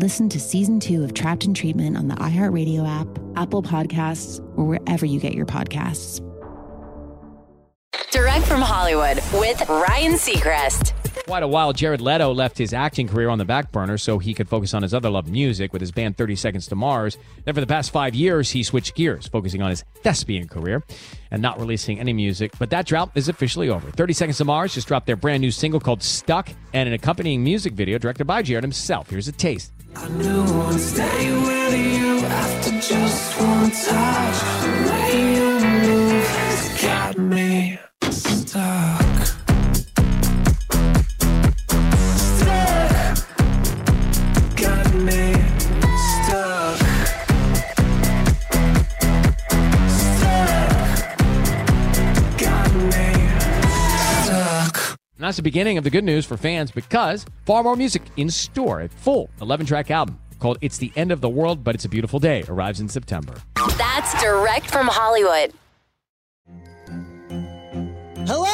Listen to season two of Trapped in Treatment on the iHeartRadio app, Apple Podcasts, or wherever you get your podcasts. Direct from Hollywood with Ryan Seacrest. Quite a while, Jared Leto left his acting career on the back burner so he could focus on his other love, music, with his band 30 Seconds to Mars. Then, for the past five years, he switched gears, focusing on his thespian career and not releasing any music. But that drought is officially over. 30 Seconds to Mars just dropped their brand new single called Stuck and an accompanying music video directed by Jared himself. Here's a taste. I knew I'd stay with you after just one touch. And that's the beginning of the good news for fans because far more music in store. A full 11 track album called It's the End of the World, but It's a Beautiful Day arrives in September. That's direct from Hollywood. Hello,